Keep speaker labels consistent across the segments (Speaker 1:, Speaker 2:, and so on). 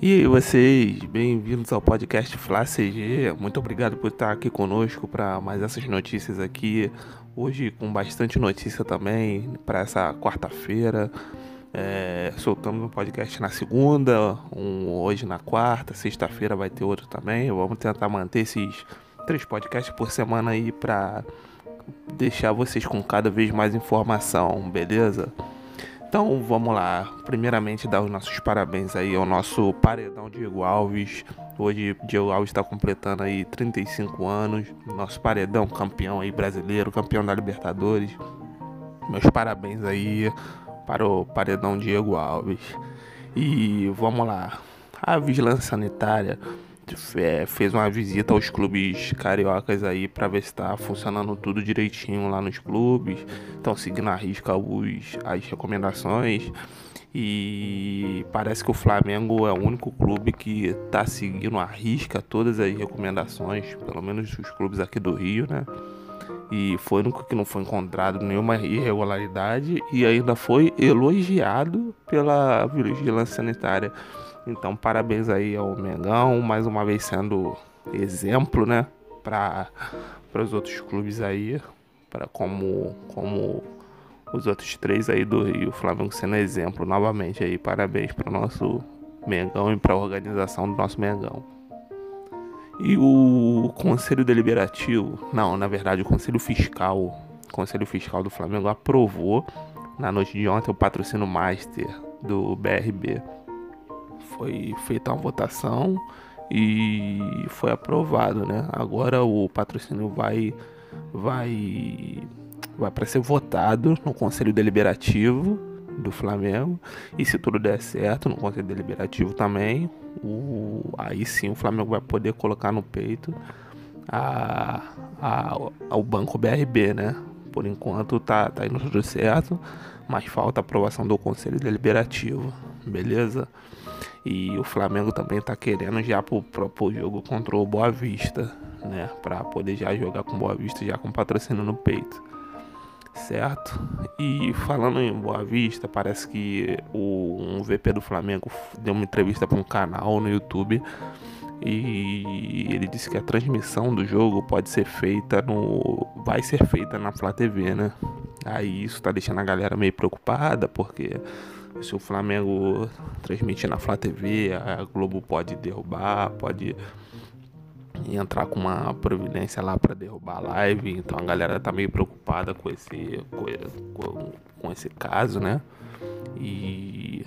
Speaker 1: E aí vocês, bem-vindos ao podcast Flá CG. Muito obrigado por estar aqui conosco para mais essas notícias aqui. Hoje com bastante notícia também para essa quarta-feira. É, soltamos um podcast na segunda, um hoje na quarta, sexta-feira vai ter outro também. Vamos tentar manter esses três podcasts por semana aí para deixar vocês com cada vez mais informação, beleza? Então vamos lá, primeiramente dar os nossos parabéns aí ao nosso paredão Diego Alves. Hoje Diego Alves está completando aí 35 anos, nosso paredão campeão aí brasileiro, campeão da Libertadores. Meus parabéns aí para o paredão Diego Alves. E vamos lá, a vigilância sanitária fez uma visita aos clubes cariocas aí para ver se está funcionando tudo direitinho lá nos clubes. Estão seguindo a risca os, as recomendações. E parece que o Flamengo é o único clube que está seguindo a risca todas as recomendações, pelo menos os clubes aqui do Rio, né? E foi o único que não foi encontrado nenhuma irregularidade e ainda foi elogiado pela vigilância sanitária. Então, parabéns aí ao Mengão, mais uma vez sendo exemplo, né, para os outros clubes aí, para como como os outros três aí do Rio, o Flamengo sendo exemplo novamente aí. Parabéns para o nosso Mengão e para a organização do nosso Mengão. E o Conselho Deliberativo, não, na verdade, o Conselho Fiscal, o Conselho Fiscal do Flamengo aprovou na noite de ontem o patrocínio Master do BRB foi feita uma votação e foi aprovado, né? Agora o patrocínio vai vai vai para ser votado no Conselho Deliberativo do Flamengo e se tudo der certo no Conselho Deliberativo também, o, aí sim o Flamengo vai poder colocar no peito a, a, ao Banco BRB, né? Por enquanto tá, tá indo tudo certo, mas falta aprovação do Conselho Deliberativo, beleza? E o Flamengo também tá querendo já pro próprio jogo contra o Boa Vista, né? Pra poder já jogar com Boa Vista, já com patrocínio no peito. Certo? E falando em Boa Vista, parece que o, um VP do Flamengo deu uma entrevista para um canal no YouTube e ele disse que a transmissão do jogo pode ser feita no vai ser feita na Flá TV, né? Aí isso tá deixando a galera meio preocupada porque se o Flamengo transmitir na Flá TV, a Globo pode derrubar, pode entrar com uma providência lá para derrubar a live. Então a galera tá meio preocupada com esse, com, com esse caso, né? E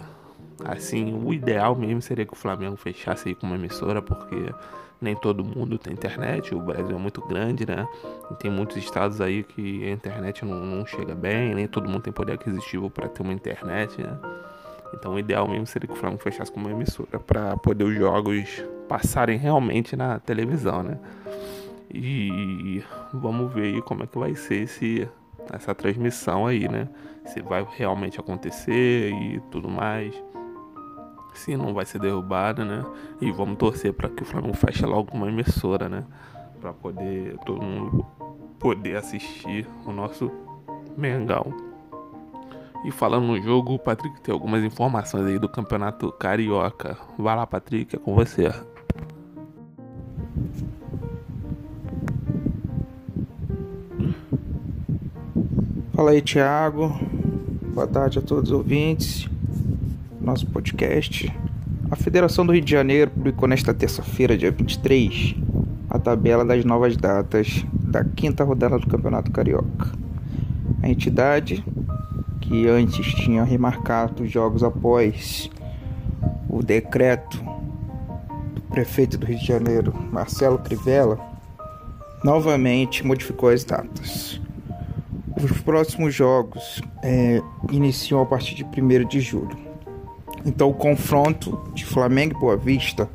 Speaker 1: assim, o ideal mesmo seria que o Flamengo fechasse aí com uma emissora, porque nem todo mundo tem internet, o Brasil é muito grande, né? E tem muitos estados aí que a internet não, não chega bem, nem todo mundo tem poder aquisitivo para ter uma internet, né? Então o ideal mesmo seria que o Flamengo fechasse com uma emissora para poder os jogos passarem realmente na televisão, né? E vamos ver aí como é que vai ser esse, essa transmissão aí, né? Se vai realmente acontecer e tudo mais se não vai ser derrubada, né? E vamos torcer para que o Flamengo feche logo uma emissora, né? Para poder todo mundo poder assistir o nosso Mengão. E falando no jogo, o Patrick tem algumas informações aí do Campeonato Carioca. Vai lá, Patrick, é com você.
Speaker 2: Fala aí, Thiago. Boa tarde a todos os ouvintes nosso podcast. A Federação do Rio de Janeiro publicou nesta terça-feira, dia 23, a tabela das novas datas da quinta rodada do Campeonato Carioca. A entidade, que antes tinha remarcado os jogos após o decreto do prefeito do Rio de Janeiro, Marcelo Crivella, novamente modificou as datas. Os próximos jogos é, iniciam a partir de 1 de julho. Então o confronto de Flamengo e Boa Vista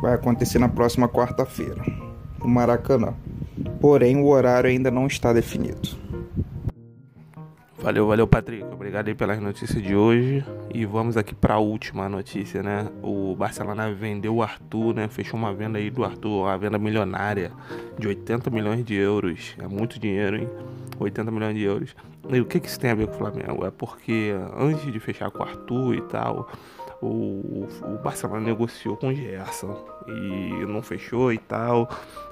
Speaker 2: vai acontecer na próxima quarta-feira, no Maracanã. Porém, o horário ainda não está definido.
Speaker 1: Valeu, valeu, Patrick. Obrigado aí pelas notícias de hoje. E vamos aqui para a última notícia, né? O Barcelona vendeu o Arthur, né? Fechou uma venda aí do Arthur, uma venda milionária de 80 milhões de euros. É muito dinheiro, hein? 80 milhões de euros. E o que, que isso tem a ver com o Flamengo? É porque antes de fechar com o Arthur e tal, o, o Barcelona negociou com o Gerson e não fechou e tal.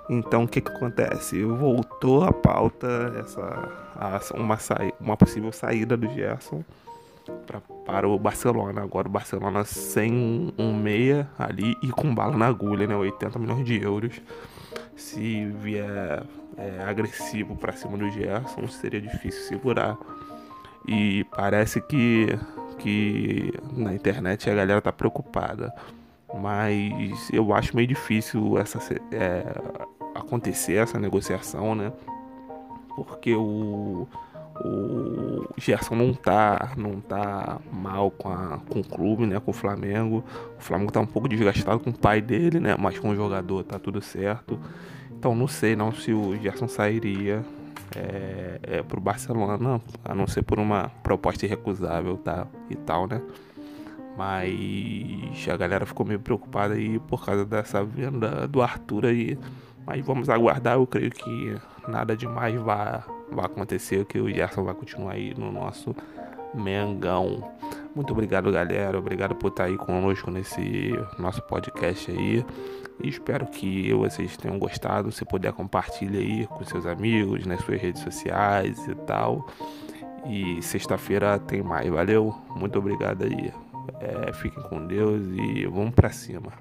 Speaker 1: Então o que que acontece? Voltou a pauta essa a, uma, uma possível saída do Gerson pra, para o Barcelona. Agora o Barcelona sem um meia ali e com bala na agulha, né? 80 milhões de euros. Se vier é, agressivo para cima do Gerson, seria difícil segurar. E parece que, que na internet a galera tá preocupada. Mas eu acho meio difícil essa, é, acontecer essa negociação, né? Porque o, o Gerson não tá, não tá mal com, a, com o clube, né? Com o Flamengo. O Flamengo tá um pouco desgastado com o pai dele, né? Mas com o jogador tá tudo certo. Então não sei não se o Gerson sairia é, é, pro Barcelona, a não ser por uma proposta irrecusável tá, e tal, né? Mas a galera ficou meio preocupada aí por causa dessa venda do Arthur aí. Mas vamos aguardar, eu creio que nada demais vai, vai acontecer, que o Gerson vai continuar aí no nosso Mengão. Muito obrigado, galera. Obrigado por estar aí conosco nesse nosso podcast aí. E espero que vocês tenham gostado. Se puder, compartilhe aí com seus amigos, nas suas redes sociais e tal. E sexta-feira tem mais. Valeu? Muito obrigado aí. É, fiquem com Deus e vamos para cima.